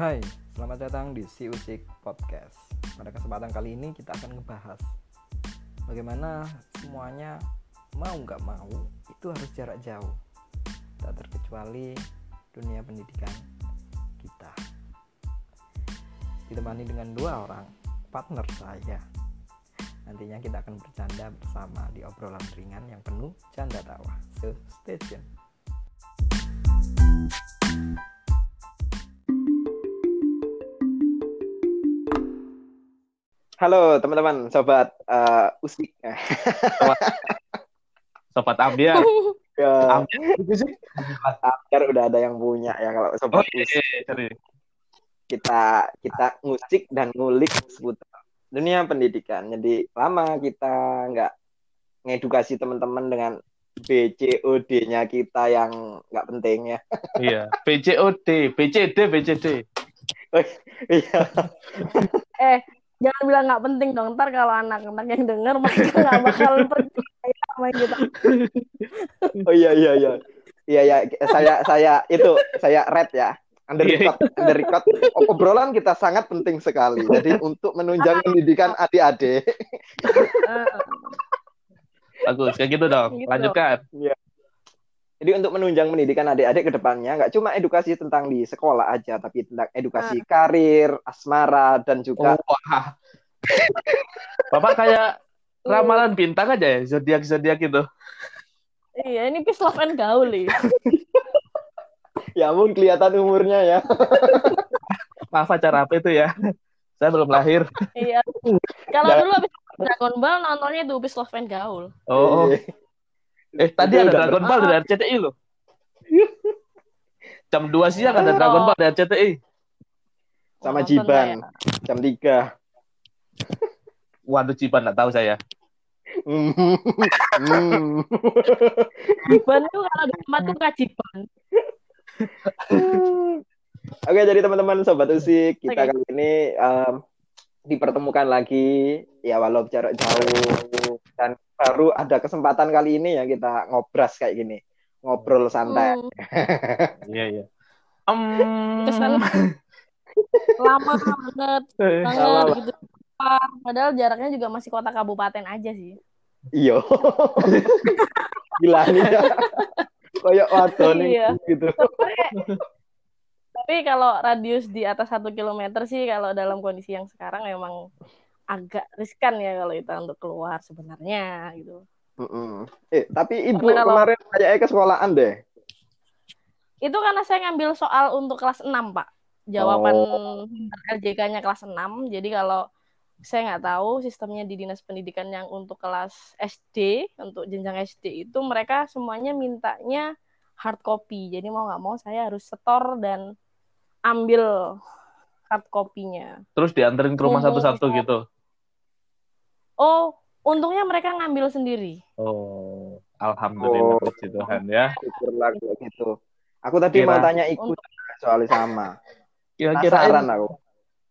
Hai, selamat datang di Si Usik Podcast. Pada kesempatan kali ini kita akan ngebahas bagaimana semuanya mau nggak mau itu harus jarak jauh. Tak terkecuali dunia pendidikan kita. Ditemani dengan dua orang partner saya. Nantinya kita akan bercanda bersama di obrolan ringan yang penuh canda tawa. So, stay tune. Halo teman-teman, sobat uh, usik. Sobat Ambiar. Ya, itu sih. Ambiar udah ada yang punya ya kalau Oh sobat iya, usik. iya, sorry. Kita kita ngusik dan ngulik seputar dunia pendidikan. Jadi lama kita nggak ngedukasi teman-teman dengan BCOD-nya kita yang nggak penting ya. Iya. BCOD, BCD, BCD. Iya. Eh, jangan bilang nggak penting dong. Ntar kalau anak-anak yang denger mereka nggak bakal percaya sama kita. Oh iya iya iya. Iya ya, saya saya itu saya red ya. Under Iya. record, under record. Obrolan kita sangat penting sekali. Jadi untuk menunjang pendidikan adik-adik, Bagus, kayak gitu dong. Gitu. Lanjutkan. Jadi untuk menunjang pendidikan adik-adik ke depannya, nggak cuma edukasi tentang di sekolah aja, tapi tentang edukasi karir, asmara, dan juga Oh, wah. Bapak kayak ramalan bintang aja ya, zodiak-zodiak itu. iya, ini peace love and gaul ya. ya ampun kelihatan umurnya ya. Maaf acara apa itu ya? Saya belum lahir. Iya. Kalau dulu habis Dragon Ball nontonnya itu peace love and gaul. Oh, Iya. Eh tadi ada Dragon Ball dari RCTI loh. Jam 2 siang ada. Dragon Ball dari RCTI. Sama Jiban, ya. jam 3. Waduh, Cipan nggak tahu saya. Hmm. Jiban tuh kalau di tempat tuh kewajiban. Oke, jadi teman-teman sobat usik, kita kali ini em, dipertemukan lagi ya walau jarak jauh dan baru ada kesempatan kali ini ya kita ngobras kayak gini. Ngobrol santai. Hmm, Iya, iya. Em, Kesel. lama banget, banget Lama. gitu. Padahal jaraknya juga masih kota kabupaten aja sih. Iya. Gila nih ya. Kayak wadon nih, Iya. gitu. Tapi kalau radius di atas satu kilometer sih kalau dalam kondisi yang sekarang memang agak riskan ya kalau kita untuk keluar sebenarnya gitu. Mm-mm. Eh, tapi ibu Karena kalau- kemarin kayaknya ke sekolahan deh. Itu karena saya ngambil soal untuk kelas 6, Pak. Jawaban Oh. LJK-nya kelas 6. Jadi kalau saya nggak tahu sistemnya di Dinas Pendidikan yang untuk kelas SD, untuk jenjang SD itu mereka semuanya mintanya hard copy. Jadi mau nggak mau saya harus setor dan ambil hard copy-nya. Terus dianterin ke rumah satu-satu gitu. Oh, untungnya mereka ngambil sendiri. Oh, alhamdulillah Oh. puji Tuhan ya. Syukurlah kalau gitu. Aku tadi Kira- mau tanya ikut soalnya sama. Kira-kira Penasaran aku.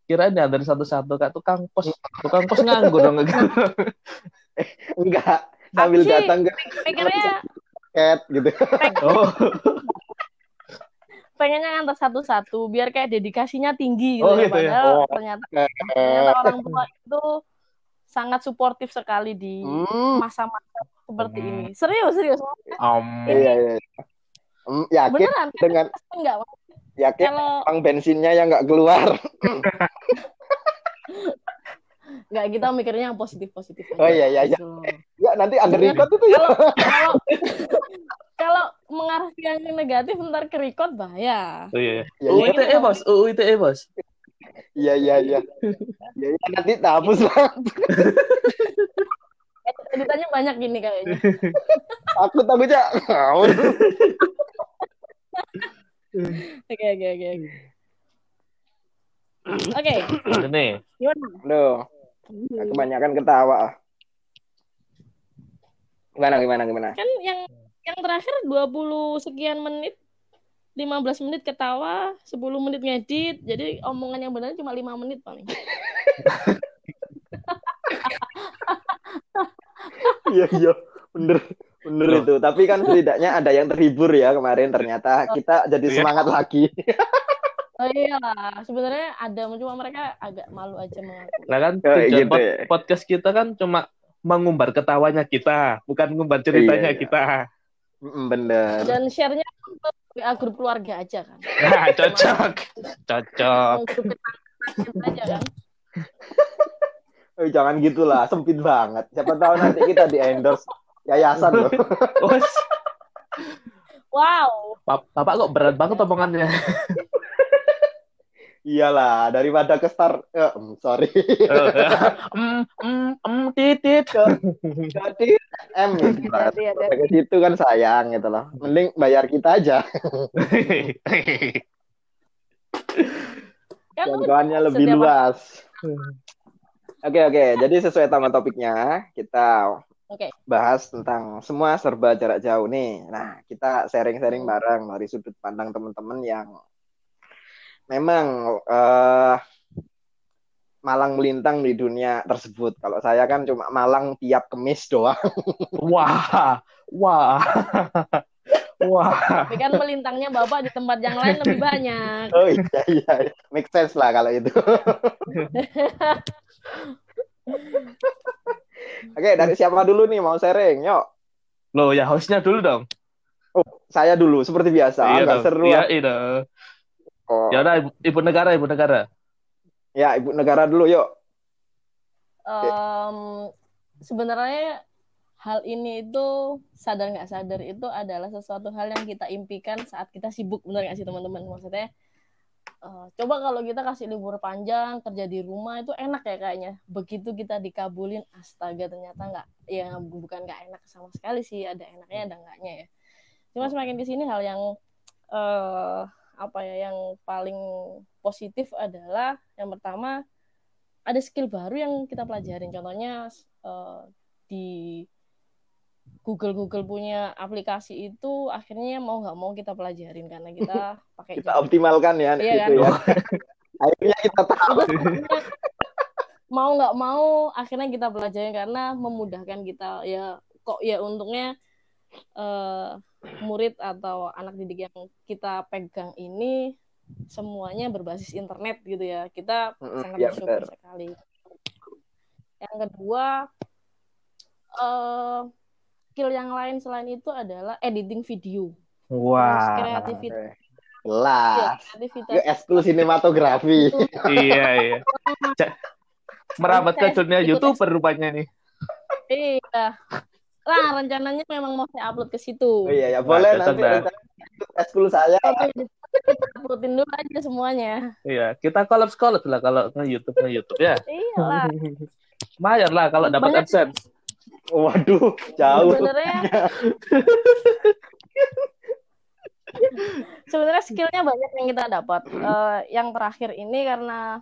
kirain dari satu-satu kayak tukang pos, tukang pos nganggur dong. Enggak, sambil datang ke Pikirnya cat gitu. Oh, pengennya ngantar satu-satu biar kayak dedikasinya tinggi gitu, Oh, ya. gitu ya. Padahal Oh. ternyata ternyata orang tua itu sangat suportif sekali di Hmm, masa-masa seperti Hmm. ini. Serius, serius. om. iya, iya. Hmm, yakin Beneran? dengan Enggak. yakin Kalau uang bensinnya yang nggak keluar. enggak kita mikirnya yang positif-positif aja. Oh, iya, iya, iya. Ya nanti under record itu ya. Kalau kalau mengarah ke yang negatif ntar ke record bahaya. Oh, iya. Ya, UU iya. ITE bos, UU ITE bos. Iya iya iya. Ya, ya, nanti hapus lah. Editannya banyak gini kayaknya. Takut takutnya. ngawur. Oke, oke, oke. oke. Ini, gimana? Loh, kebanyakan ketawa. ah. Gimana gimana gimana? kan yang yang terakhir 20 sekian menit 15 menit ketawa 10 menit ngedit jadi omongan yang benar cuma 5 menit paling Iya iya, bener bener Loh. itu. Tapi kan setidaknya ada yang terhibur ya kemarin. Ternyata kita jadi Iya. semangat lagi. Oh iya lah, sebenarnya ada cuma mereka agak malu aja mengaku. Nah kan Oh, gitu pod- ya. podcast kita kan cuma mengumbar ketawanya kita, bukan mengumbar ceritanya Iya, iya. kita. Mm, Bener. Dan share-nya untuk WA grup keluarga aja kan. Nah, cocok. Cocok. Aja kan. Eh, jangan gitulah, sempit banget. Siapa tahu nanti kita di endorse yayasan loh. Wow. Bap- Bapak kok berat banget omongannya. Iyalah, daripada ke star, eh, sorry. Em, em, em, titit. Jadi M gitu lah. Ke situ kan sayang gitu loh. Mending bayar kita aja. Jangkauannya lebih setiap- luas. Oke oke, jadi sesuai sama topiknya kita Oke. bahas tentang semua serba jarak jauh nih. Nah kita sharing-sharing bareng dari sudut pandang teman-teman yang memang eh, malang melintang di dunia tersebut. Kalau saya kan cuma malang tiap kemis doang. Wah, wah, wah. Tapi kan melintangnya Bapak di tempat yang lain lebih banyak. Oh iya iya, make sense lah kalau itu. Oke, dari siapa dulu nih mau sharing? Yuk, Loh, ya hostnya dulu dong. saya dulu seperti biasa. iya Agak dong. seru. Iya, lah. iya. Oh. Ya udah, ibu, ibu negara, ibu negara. Ya, ibu negara dulu yuk. Em, sebenarnya hal ini itu sadar nggak sadar itu adalah sesuatu hal yang kita impikan saat kita sibuk benar nggak sih teman-teman maksudnya eh, coba kalau kita kasih libur panjang kerja di rumah itu enak ya kayaknya begitu kita dikabulin astaga ternyata nggak ya bukan nggak enak sama sekali sih ada enaknya ada enggaknya ya cuma semakin ke sini hal yang eh, apa ya yang paling positif adalah yang pertama ada skill baru yang kita pelajarin contohnya eh, di Google Google punya aplikasi itu akhirnya mau nggak mau kita pelajarin karena kita pakai Kita optimalkan ya Iya gitu kan? ya. Akhirnya kita tahu. mau nggak mau akhirnya kita pelajarin karena memudahkan kita ya kok ya untungnya eh, murid atau anak didik yang kita pegang ini semuanya berbasis internet gitu ya kita Mm-mm, sangat ya, bersyukur benar. sekali yang kedua eh skill yang lain selain itu adalah editing video Wah. kreativitas kreativitas Yuk, eskul sinematografi. iya, iya. Ca- Merapat ke dunia Ikut YouTuber rupanya nih. Iya. Lah rencananya memang mau saya upload ke situ. Oh iya ya, boleh Nah, nanti eskul saya. Tapi kita uploadin dulu aja semuanya. Iya, kita collab collab lah kalau nge-YouTube nge-YouTube ya. Iya lah. Bayar lah kalau dapat AdSense. Waduh, jauh. Sebenarnya sebenarnya skillnya banyak yang kita dapat. Eh, yang terakhir ini karena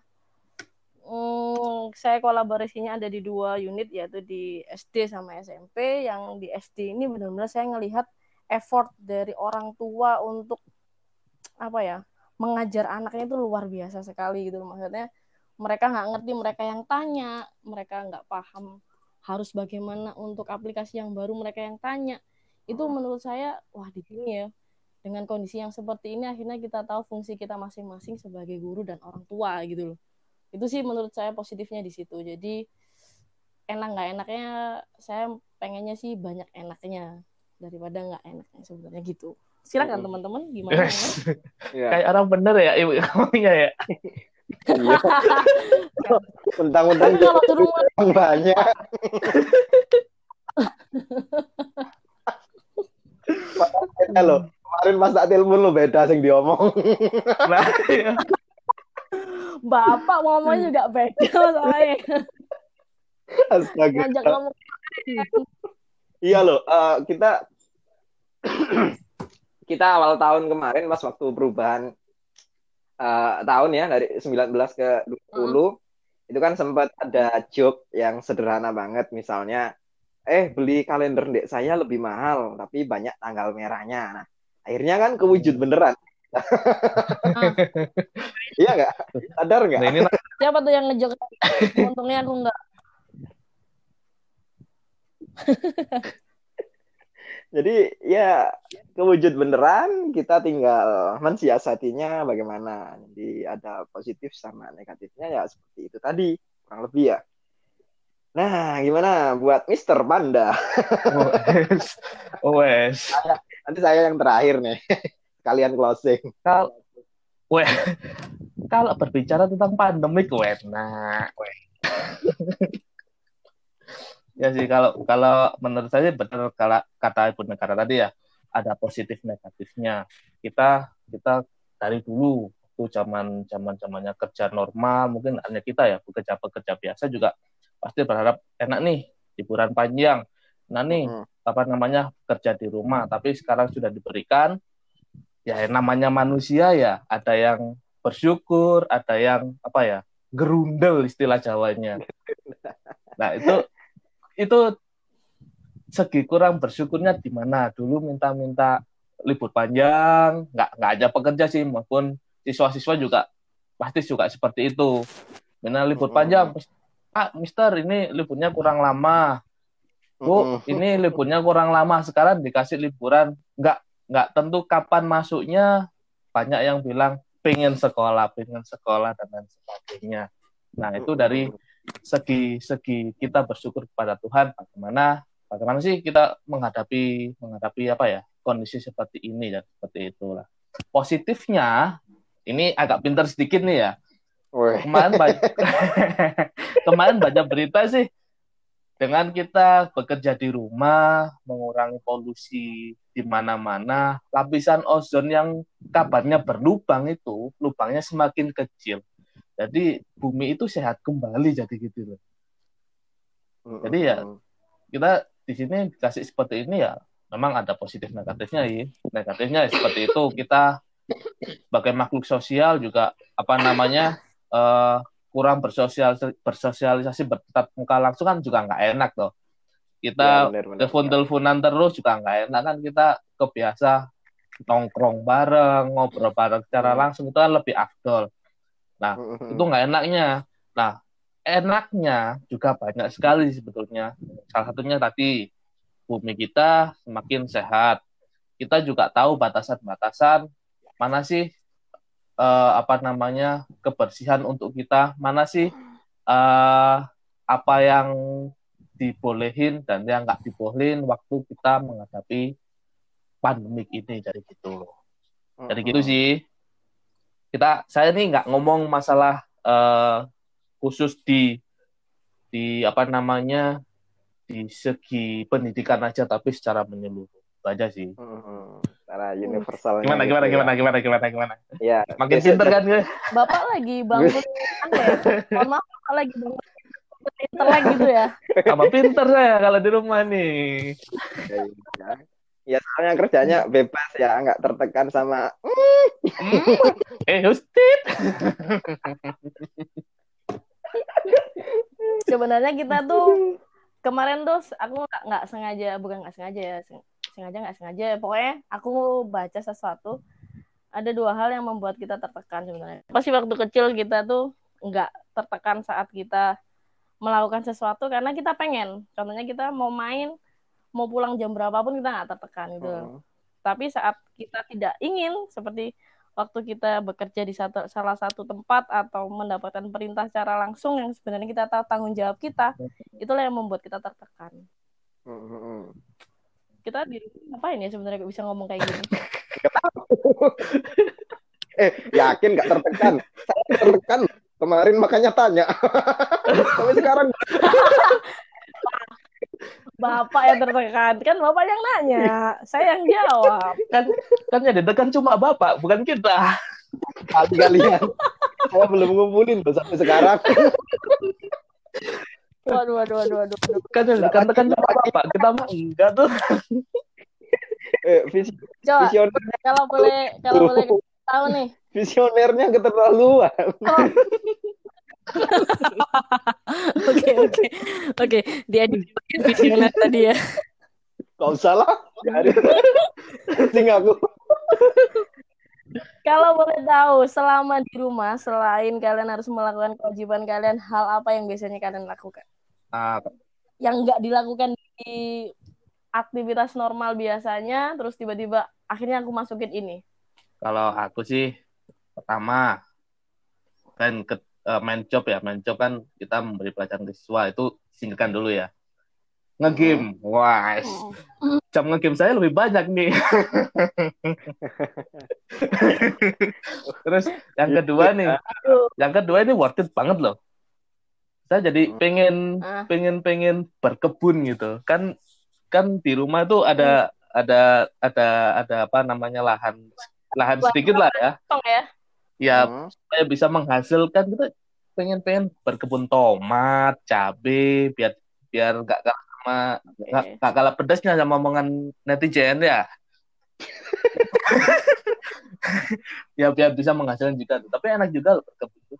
mm, saya kolaborasinya ada di dua unit yaitu di SD sama SMP. Yang di SD ini benar-benar saya ngelihat effort dari orang tua untuk apa ya mengajar anaknya itu luar biasa sekali gitu. Maksudnya mereka nggak ngerti mereka yang tanya mereka nggak paham harus bagaimana untuk aplikasi yang baru mereka yang tanya. Itu menurut saya wah di sini ya dengan kondisi yang seperti ini akhirnya kita tahu fungsi kita masing-masing sebagai guru dan orang tua gitu loh itu sih menurut saya positifnya di situ jadi enak nggak enaknya saya pengennya sih banyak enaknya daripada nggak enaknya sebenarnya gitu silakan Mm. teman-teman gimana Iya. Kayak orang bener ya ibu ngomongnya ya. Iya. Mentang-mentang kalau banyak. Loh. Kemarin pas tak telepon lo beda sing diomong. Nah, iya. Bapak ngomongnya juga beda soalnya Astaga. ngajak ngomong Iya loh, eh, kita kita awal tahun kemarin pas waktu perubahan eh, tahun ya dari 19 ke 20 itu kan sempat ada joke yang sederhana banget misalnya eh beli kalender dek saya lebih mahal tapi banyak tanggal merahnya. Nah, akhirnya kan kewujud beneran. iya nggak? Sadar nggak? Nah, ini siapa tuh yang ngejok untungnya aku nggak Jadi ya kewujud beneran, kita tinggal mensiasatinya bagaimana. Jadi ada positif sama negatifnya ya seperti itu tadi, kurang lebih ya. Nah, gimana buat Mister Panda? Wes. Wes. Nanti saya yang terakhir nih. Kalian closing. Kalau weh, kalau berbicara tentang pandemik, weh, nah, weh. ya sih kalau kalau menurut saya benar kalau kata ibu negara tadi ya ada positif negatifnya. Kita kita dari dulu waktu zaman zaman zamannya kerja normal mungkin hanya kita ya pekerja pekerja biasa juga pasti berharap enak nih liburan panjang. Nah nih Hmm. apa namanya kerja di rumah tapi sekarang sudah diberikan ya namanya manusia ya ada yang bersyukur ada yang apa ya gerundel istilah Jawanya. Nah itu itu segi kurang bersyukurnya di mana? Dulu minta-minta libur panjang nggak nggak aja pekerja sih maupun siswa-siswa juga pasti juga seperti itu. Minta libur panjang ah Mister ini liburnya kurang lama. Bu, ini liburnya kurang lama. Sekarang dikasih liburan. Nggak, nggak tentu kapan masuknya. Banyak yang bilang pengen sekolah, pengen sekolah, dan lain sebagainya. Nah, itu dari segi segi kita bersyukur kepada Tuhan. Bagaimana bagaimana sih kita menghadapi menghadapi apa ya kondisi seperti ini dan seperti itulah. Positifnya, ini agak pintar sedikit nih ya Weh. kemarin baca, kemarin baca berita sih dengan kita bekerja di rumah mengurangi polusi di mana-mana lapisan ozon yang kabarnya berlubang itu lubangnya semakin kecil. Jadi bumi itu sehat kembali jadi gitu loh. Jadi ya, kita di sini dikasih seperti ini ya memang ada positif negatifnya ya. Negatifnya ya seperti itu. Kita sebagai makhluk sosial juga apa namanya eh, kurang bersosial bersosialisasi bertatap muka langsung kan juga nggak enak tuh kita Ya, telepon-teleponan terus juga nggak enak kan kita kebiasa nongkrong bareng ngobrol bareng secara Hmm. langsung itu kan lebih afdol Mm-mm. itu nggak enaknya. Nah, enaknya juga banyak sekali sebetulnya. Salah satunya tadi bumi kita semakin sehat. Kita juga tahu batasan-batasan mana sih eh, apa namanya kebersihan untuk kita, mana sih eh, apa yang dibolehin dan yang nggak dibolehin waktu kita menghadapi pandemik ini jadi gitu. Jadi gitu sih. Kita saya nih nggak ngomong masalah eh, khusus di di apa namanya di segi pendidikan aja tapi secara menyeluruh Itu aja sih. Mm-mm. Secara universal. Gimana gimana gimana gimana gimana gimana. Ya, Makin biasa- pinter kan gue. Bapak lagi bangun apa ya? Mohon maaf, Bapak lagi bangun internet gitu ya. Apa pinter saya kalau di rumah nih. Ya, ya. Ya, soalnya kerjanya bebas ya, nggak tertekan sama Eh, Hustit. Sebenarnya kita tuh kemarin tuh aku nggak nggak sengaja bukan nggak sengaja ya seng- sengaja nggak sengaja ya. pokoknya aku baca sesuatu ada dua hal yang membuat kita tertekan sebenarnya pasti waktu kecil kita tuh nggak tertekan saat kita melakukan sesuatu karena kita pengen. Contohnya kita mau main mau pulang jam berapapun kita nggak tertekan gitu. Mm. tapi saat kita tidak ingin seperti waktu kita bekerja di satu, salah satu tempat atau mendapatkan perintah secara langsung yang sebenarnya kita tahu tanggung jawab kita itulah yang membuat kita tertekan. Mm-mm. kita di ngapain ya sebenarnya bisa ngomong kayak gini? Eh, yakin nggak tertekan? Saya tertekan kemarin makanya tanya. Tapi sekarang bapak yang tertekan kan bapak yang nanya saya yang jawab Kan kan yang ditekan cuma Bapak, bukan kita. kali kalian saya belum ngumpulin loh sampai sekarang. waduh waduh waduh waduh. Kan yang ditekan cuma Bapak, kita mah enggak tuh. Eh, vis- coba visioner, kalau boleh kalau boleh tahu nih visionernya keterlaluan. Oke oke oke dia di visioner tadi ya. Gak usah lah. Dari pusing aku. Kalau boleh tahu selama di rumah selain kalian harus melakukan kewajiban kalian hal apa yang biasanya kalian lakukan? Nah, Yang nggak dilakukan di aktivitas normal biasanya terus tiba-tiba akhirnya aku masukin ini Kalau aku sih pertama kan ke eh, main job ya, main job kan kita memberi pelajaran ke siswa itu singkatkan dulu ya. Ngegame, wah, Hmm. jam ngegame saya lebih banyak nih. Terus yang kedua nih, Aduh. yang kedua ini worth it banget loh. Saya jadi Hmm. pengen Ah. pengen pengen berkebun gitu. Kan kan di rumah tuh ada ada ada ada apa namanya lahan lahan Buat sedikit lah ya. Tong ya. Ya Hmm. supaya bisa menghasilkan kita pengen pengen berkebun tomat, cabe biar biar nggak kalah sama nggak nggak kalah pedasnya sama omongan netizen ya. ya biar bisa menghasilkan juga tuh. Tapi enak juga loh berkebun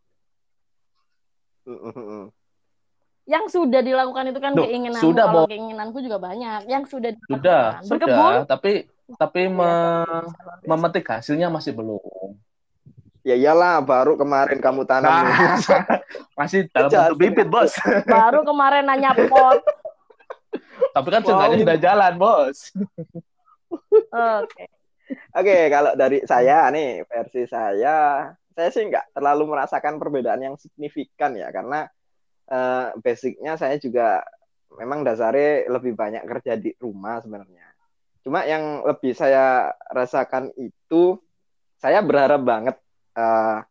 yang sudah dilakukan itu kan Duh, keinginan sudah, kalau keinginanku juga banyak. Yang sudah dilakukan. Sudah, berkebun? Sudah, tapi tapi Iya, me- memetik hasilnya masih belum. Ya iyalah, baru kemarin kamu tanam. Nah, masih dalam bentuk bibit, Bos. baru kemarin nanya pot Tapi kan Wow. sudah jalan, Bos. oke Oke, kalau dari saya nih, versi saya, saya sih nggak terlalu merasakan perbedaan yang signifikan ya, karena eh, basicnya saya juga memang dasarnya lebih banyak kerja di rumah sebenarnya. Cuma yang lebih saya rasakan itu, saya berharap banget eh,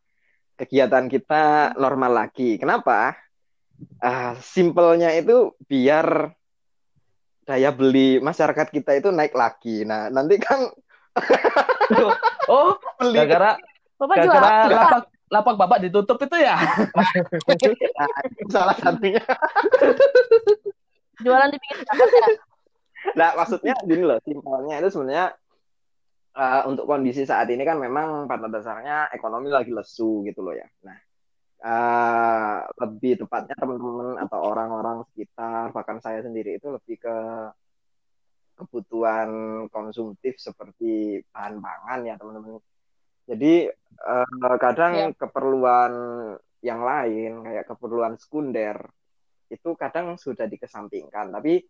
kegiatan kita normal lagi. Kenapa? Ah, simpelnya itu biar daya beli masyarakat kita itu naik lagi. Nah, nanti kan Oh, beli gara-gara bapak jual gara-gara lapak lapak Bapak ditutup itu ya? salah satunya. jualan di pinggir jalan ya Nah, maksudnya gini loh, simpelnya itu sebenarnya eh, untuk kondisi saat ini kan memang pada dasarnya ekonomi lagi lesu gitu loh ya. Nah, eh, lebih tepatnya teman-teman atau orang-orang sekitar, bahkan saya sendiri itu lebih ke kebutuhan konsumtif seperti bahan pangan ya teman-teman. Jadi eh, kadang Ya. keperluan yang lain kayak keperluan sekunder itu kadang sudah dikesampingkan, tapi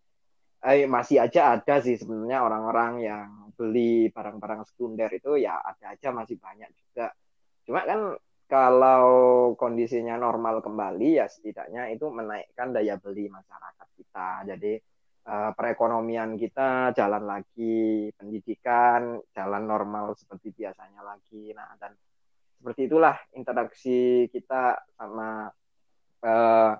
eh, masih aja ada sih sebenarnya orang-orang yang beli barang-barang sekunder itu ya ada aja masih banyak juga. Cuma kan kalau kondisinya normal kembali ya setidaknya itu menaikkan daya beli masyarakat kita. Jadi eh, perekonomian kita jalan lagi, pendidikan jalan normal seperti biasanya lagi. Nah, dan seperti itulah interaksi kita sama eh,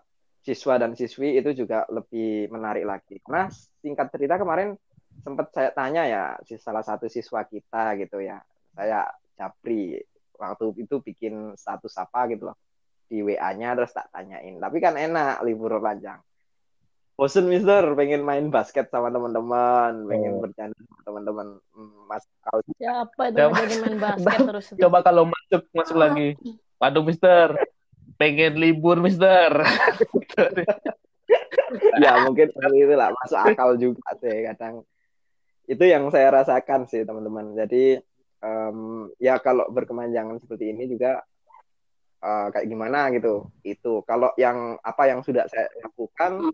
siswa dan siswi itu juga lebih menarik lagi. Karena singkat cerita kemarin sempat saya tanya ya si salah satu siswa kita gitu ya. Saya Japri waktu itu bikin status apa gitu loh di WA-nya terus tak tanyain. Tapi kan enak libur panjang. Bosen Mister, pengen main basket sama teman-teman, pengen Oh. bercanda sama teman-teman. Hmm, Mas kau siapa itu main basket terus Coba kalau masuk masuk lagi. Waduh, Mister. Pengen libur, Mister. ya mungkin seperti itulah masuk akal juga sih kadang. Itu yang saya rasakan sih teman-teman. Jadi em, ya kalau berkemanjangan seperti ini juga eh, kayak gimana gitu. Itu. Kalau yang apa yang sudah saya lakukan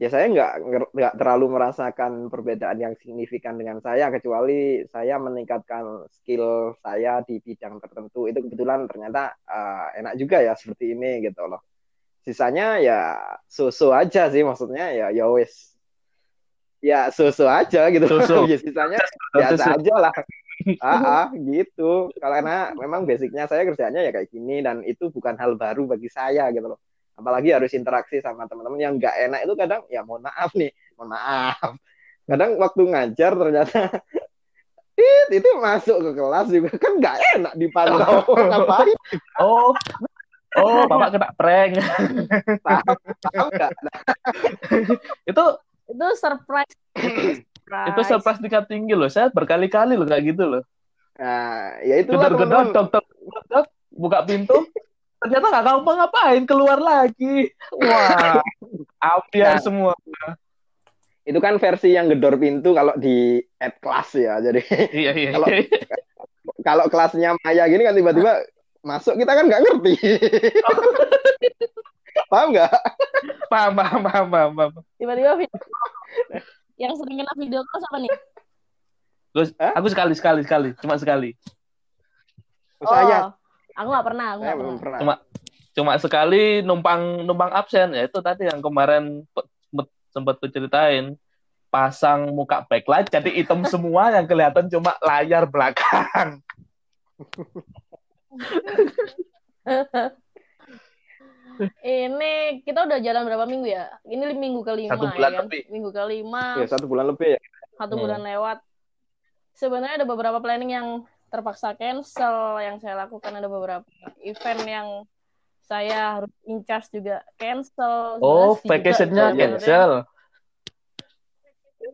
ya saya nggak nggak terlalu merasakan perbedaan yang signifikan dengan saya kecuali saya meningkatkan skill saya di bidang tertentu. Itu kebetulan ternyata eh, enak juga ya seperti ini gitu loh. Sisanya ya so-so aja sih maksudnya ya ya wes ya so-so aja gitu. So-so. ya sisanya biasa aja lah. Ah, ah, gitu. Karena memang basicnya saya kerjanya ya kayak gini dan itu bukan hal baru bagi saya gitu loh apalagi harus interaksi sama teman-teman yang nggak enak itu kadang ya mohon maaf nih mohon maaf kadang waktu ngajar ternyata Tit, itu masuk ke kelas juga kan nggak enak dipantau ngapain Oh. Oh, Bapak kena prank. tahu tahu nggak itu itu surprise itu surprise tingkat tinggi loh. Saya berkali-kali loh kayak gitu loh. Nah, ya dok, dok, dok, dok, buka pintu. Ternyata nggak ngapa ngapain, keluar lagi. Wah, ambiar Nah. semua. Itu kan versi yang gedor pintu kalau di at kelas ya. Jadi Iya, iya. Kalau- iya. kalau kelasnya Maya gini kan tiba-tiba masuk kita kan nggak ngerti. Paham nggak? Paham, paham, paham, paham, paham. tiba-tiba yang sering kena video call siapa nih? Terus Hah? aku sekali sekali sekali, cuma sekali. Oh, saya aku nggak pernah, aku saya nggak belum pernah. pernah. Cuma cuma sekali numpang numpang absen ya itu tadi yang kemarin sempet sempat ceritain pasang muka backlight jadi hitam semua yang kelihatan cuma layar belakang. Ini kita udah jalan berapa minggu ya? Ini minggu kelima Satu ya bulan kan? lebih. Minggu kelima, Ya satu bulan lebih ya. satu Hmm. bulan lewat. Sebenarnya ada beberapa planning yang terpaksa cancel, yang saya lakukan ada beberapa event yang saya harus in charge juga cancel. Oh, vacationnya cancel.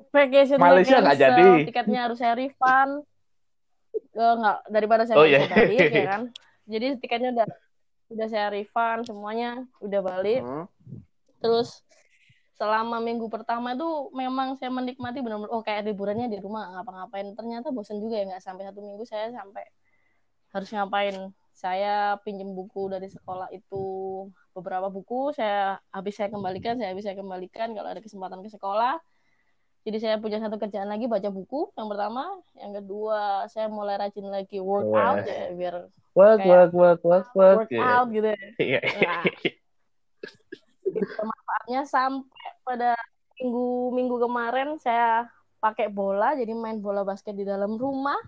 Vacation Malaysia nggak jadi. tiketnya harus saya refund. Eh, nggak daripada saya Oh, bisa balik ya kan. Jadi tiketnya udah udah saya refund semuanya udah balik. Hmm. Terus selama minggu pertama itu memang saya menikmati benar-benar oh kayak liburannya di rumah ngapa-ngapain. Ternyata bosan juga ya nggak sampai satu minggu saya sampai harus ngapain. Saya pinjem buku dari sekolah itu beberapa buku saya habis saya kembalikan, saya habis saya kembalikan kalau ada kesempatan ke sekolah. Jadi saya punya satu kerjaan lagi baca buku yang pertama, yang kedua saya mulai rajin lagi workout Wah. ya biar Work, work, work, work, work. workout gitu. ya. Iya. Nah, manfaatnya sampai pada minggu minggu kemarin saya pakai bola jadi main bola basket di dalam rumah.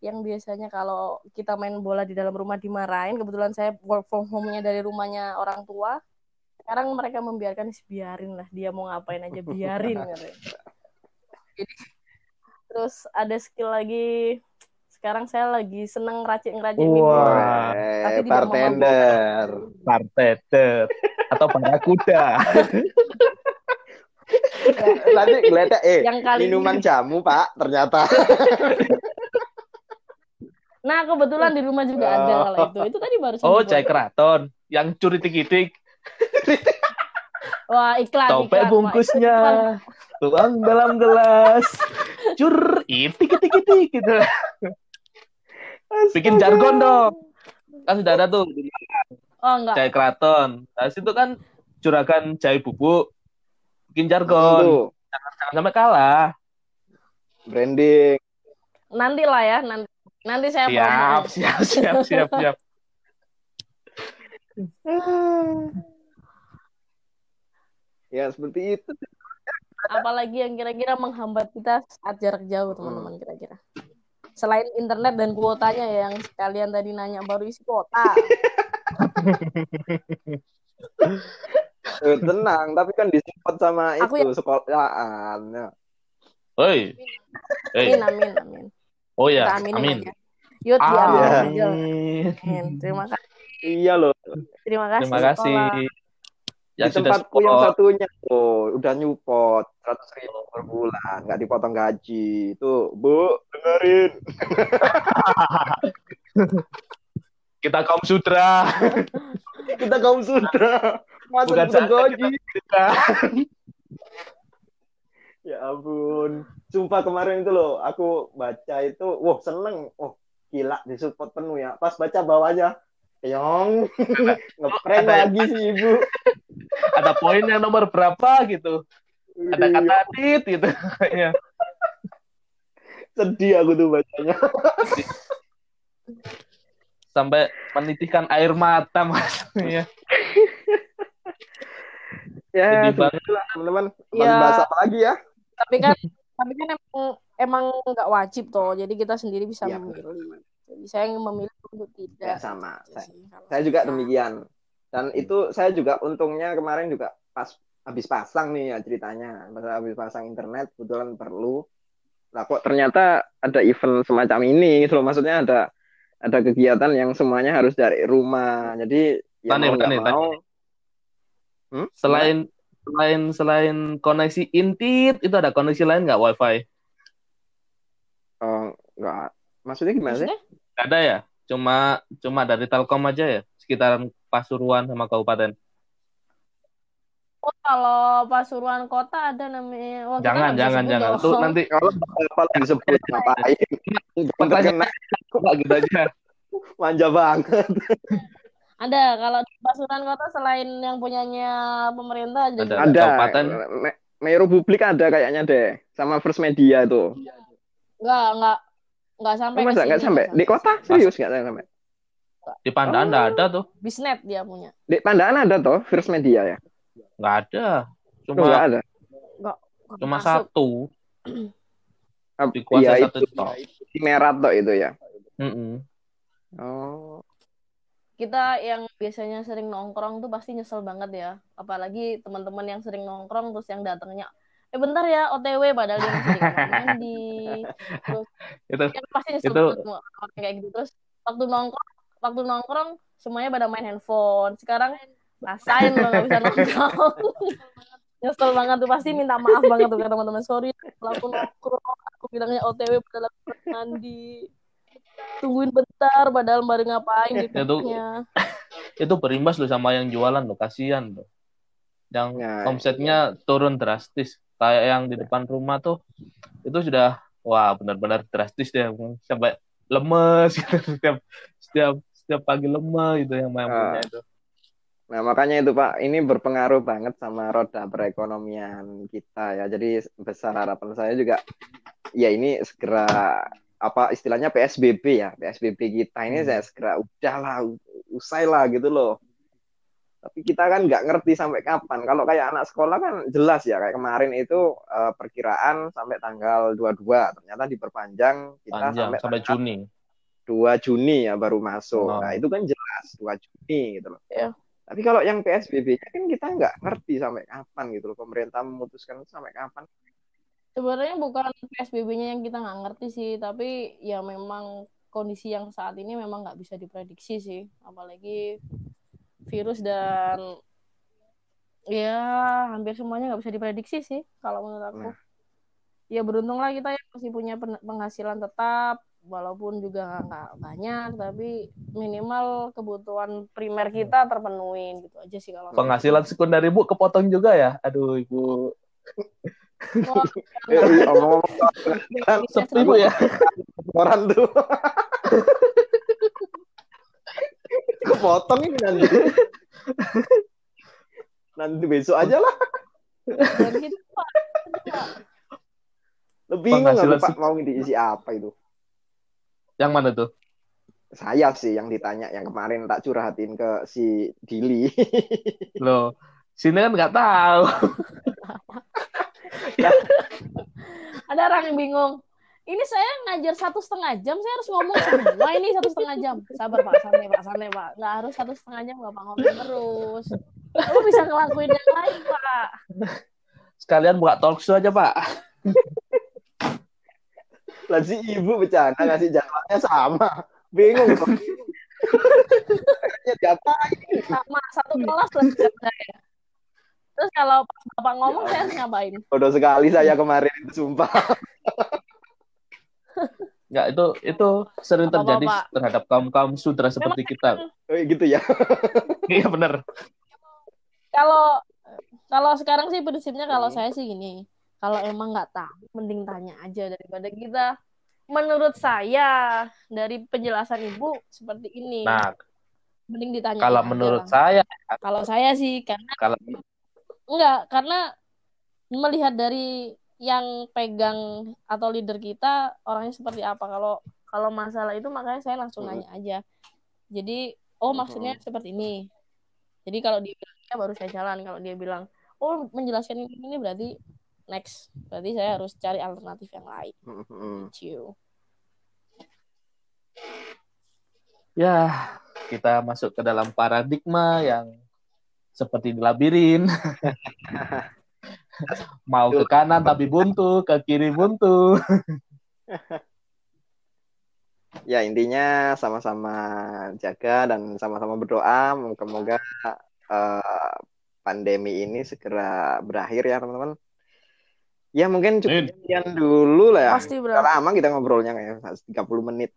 Yang biasanya kalau kita main bola di dalam rumah dimarahin. Kebetulan saya work from home-nya dari rumahnya orang tua. Sekarang mereka membiarkan biarin lah dia mau ngapain aja biarin. Katanya. jadi terus ada skill lagi. Sekarang saya lagi seneng racik ngeracik Wah. Tapi bartender. Bartender atau barakuda. Tadi geletek eh yang kali minuman jamu, Pak, ternyata. Nah, kebetulan di rumah juga ada kalau itu. Itu tadi baru Oh, Jai Keraton yang curi tik-tik. Wah, iklan, Topek iklan. Bungkusnya. iklan. Tuang dalam gelas. Cur, itik itik itik gitu. Bikin jargon dong. Kan sudah ada tuh Oh, enggak. Jai Keraton. Nah, situ kan juragan Jai Bubuk. Bikin jargon. Jangan sampai kalah. branding. Nanti lah ya, nanti. Nanti saya Siap, promo. siap, siap, siap, siap. Ya, seperti itu. Apalagi yang kira-kira menghambat kita saat jarak jauh, teman-teman, kira-kira. Selain internet dan kuotanya ya, yang sekalian tadi nanya baru isi kuota. Tenang, tapi kan disupport sama Aku itu. Ya. Oi. Hei. Amin, amin, amin. Oh ya, Kita aminin amin. aja. Yuk, diaminin Iya. aja. Amin. Amin. Terima kasih. Iya loh. Terima kasih. Terima kasih. sekolah. Ya di sudah tempatku yang satunya tuh udah nyupot 100 ribu per bulan nggak dipotong gaji tuh bu dengerin Kita kaum sutra. kita kaum sudah masuk Bukan ke gaji kita. ya ampun sumpah kemarin itu loh aku baca itu wah seneng oh gila disupport penuh ya pas baca bawahnya Yong ngeprank lagi sih ibu Ada poin yang nomor berapa gitu. Ada kata tit gitu. Kayaknya. sedih aku tuh bacanya Sampai menitikan air mata mas. Ya. ya lah teman-teman Ya. bahas apa lagi ya Tapi kan tapi kan emang emang nggak wajib toh. Jadi kita sendiri bisa Iya, memilih. Jadi saya yang memilih untuk ya tidak. sama Aja saya, saya juga demikian dan itu saya juga untungnya kemarin juga pas habis pasang nih ya ceritanya pas habis pasang internet kebetulan perlu lah kok ternyata ada event semacam ini gitu loh maksudnya ada ada kegiatan yang semuanya harus dari rumah jadi ya Tani, mau tani, tani. mau Hmm? Selain selain selain koneksi intit itu ada koneksi lain nggak wifi? Oh, nggak maksudnya gimana sih? Nggak ada ya? Cuma cuma dari Telkom aja ya sekitaran Pasuruan sama kabupaten. Oh, kalau Pasuruan Kota ada namanya. Wah, Jangan jangan jangan. Tuh nanti kalau apa disebut ngapain Jangan terkena Pak gitu aja. manja banget Ada kalau di Pasuruan Kota selain yang punyanya pemerintah ada, Ada. juga. ada Kabupaten. Me- Meru Publik ada kayaknya deh, sama First Media tuh. Enggak, enggak enggak sampai Oh, masa ke nggak sini, sampai? nggak Di kota serius nggak sampai? Di Pandaan nggak ada tuh. Bisnet dia punya. Di Pandaan ada toh First Media ya? Nggak ada. Oh, Cuma nggak ada. Nggak cuma masuk. satu. Ap- Dikuasai Iya satu itu di Merat toh itu ya. Mm-mm. Oh, Kita yang biasanya sering nongkrong tuh pasti nyesel banget ya. Apalagi teman-teman yang sering nongkrong terus yang datangnya eh bentar ya OTW padahal dia masih mandi. Terus Itu kan pasti nyesel Itu- banget kayak gitu. Terus waktu nongkrong, waktu nongkrong semuanya pada main handphone. Sekarang rasain lo nggak bisa nongkrong. nyesel banget tuh pasti minta maaf banget tuh ke teman-teman sorry kalau aku nongkrong aku bilangnya OTW padahal aku mandi tungguin bentar padahal baru ngapain di Itu- itu berimbas loh sama yang jualan loh, kasihan loh. Yang Ya, omsetnya turun drastis. Kayak yang di depan rumah tuh itu sudah wah benar-benar drastis deh sampai lemes gitu. setiap setiap setiap pagi lemes gitu yang main Ah. punya itu. Nah, makanya itu Pak, ini berpengaruh banget sama roda perekonomian kita ya. Jadi besar harapan saya juga ya ini segera apa istilahnya PSBB ya. PSBB kita ini Hmm. saya segera udahlah u- usai lah gitu loh. Tapi kita kan nggak ngerti sampai kapan. Kalau kayak anak sekolah kan jelas ya kayak kemarin itu eh, perkiraan sampai tanggal 22, ternyata diperpanjang kita Panjang sampai, sampai tanggal Juni. 2 Juni ya baru masuk. Oh. Nah, itu kan jelas 2 Juni gitu loh. Iya. Tapi kalau yang PSBB-nya kan kita nggak ngerti sampai kapan gitu loh. Pemerintah memutuskan sampai kapan. Sebenarnya bukan PSBB-nya yang kita nggak ngerti sih tapi ya memang kondisi yang saat ini memang nggak bisa diprediksi sih apalagi virus dan ya hampir semuanya nggak bisa diprediksi sih kalau menurut aku Nah. ya beruntunglah kita yang masih punya pen- penghasilan tetap walaupun juga nggak banyak tapi minimal kebutuhan primer kita terpenuhi gitu aja sih kalau Penghasilan sekunder ibu kepotong juga ya. Aduh ibu. Eh, Ngomong-ngomong bisnis Sepi bu ya. orang tuh. Kepotong ini nanti. nanti besok aja lah. Lebih bingung aku, Pak mau diisi apa itu. Yang mana tuh? Saya sih yang ditanya yang kemarin tak curhatin ke si Dili. Loh, sini kan nggak tahu. ada orang yang bingung ini saya ngajar satu setengah jam saya harus ngomong semua ini satu setengah jam sabar pak santai pak santai pak nggak harus satu setengah jam bapak ngomong terus lu bisa ngelakuin yang lain pak Sekalian buka talk show aja pak. Lah si ibu bercanda ngasih jadwalnya sama. Bingung kok. Kayaknya diapain? sama satu kelas lah saya terus kalau pas bapak ngomong saya harus ngapain Bodoh sekali saya kemarin itu sumpah. Nggak, itu itu sering terjadi Pak. terhadap kaum kaum sudra seperti kita. Oh, gitu ya. Iya bener. kalau kalau sekarang sih prinsipnya kalau saya sih gini kalau emang nggak tahu mending tanya aja daripada kita menurut saya dari penjelasan ibu seperti ini Nah, mending ditanya kalau aja menurut lah. saya, kalau saya sih karena kalau enggak karena melihat dari yang pegang atau leader kita orangnya seperti apa. Kalau kalau masalah itu makanya saya langsung Hmm. nanya aja. Jadi oh maksudnya seperti ini. Jadi kalau dia bilang ya baru saya jalan kalau dia bilang oh menjelaskan ini, ini berarti next. Berarti saya harus cari alternatif yang lain. Mm-mm. Ciu. ya kita masuk ke dalam paradigma yang seperti di labirin. Mau ke kanan tapi buntu, ke kiri buntu. Ya intinya sama-sama jaga dan sama-sama berdoa moga-moga eh, pandemi ini segera berakhir ya teman-teman. Ya mungkin cukup sekian dulu lah ya. pasti bro lama kita ngobrolnya kayak 30 menit.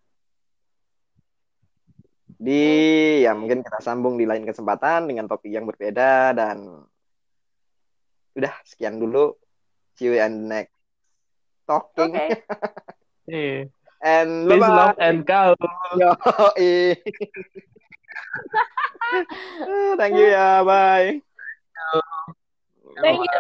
Di ya mungkin kita sambung di lain kesempatan dengan topik yang berbeda dan udah sekian dulu. See you the next talking Eh, and Peace, bye love, and cow. Yoi. Thank you ya, bye. thank you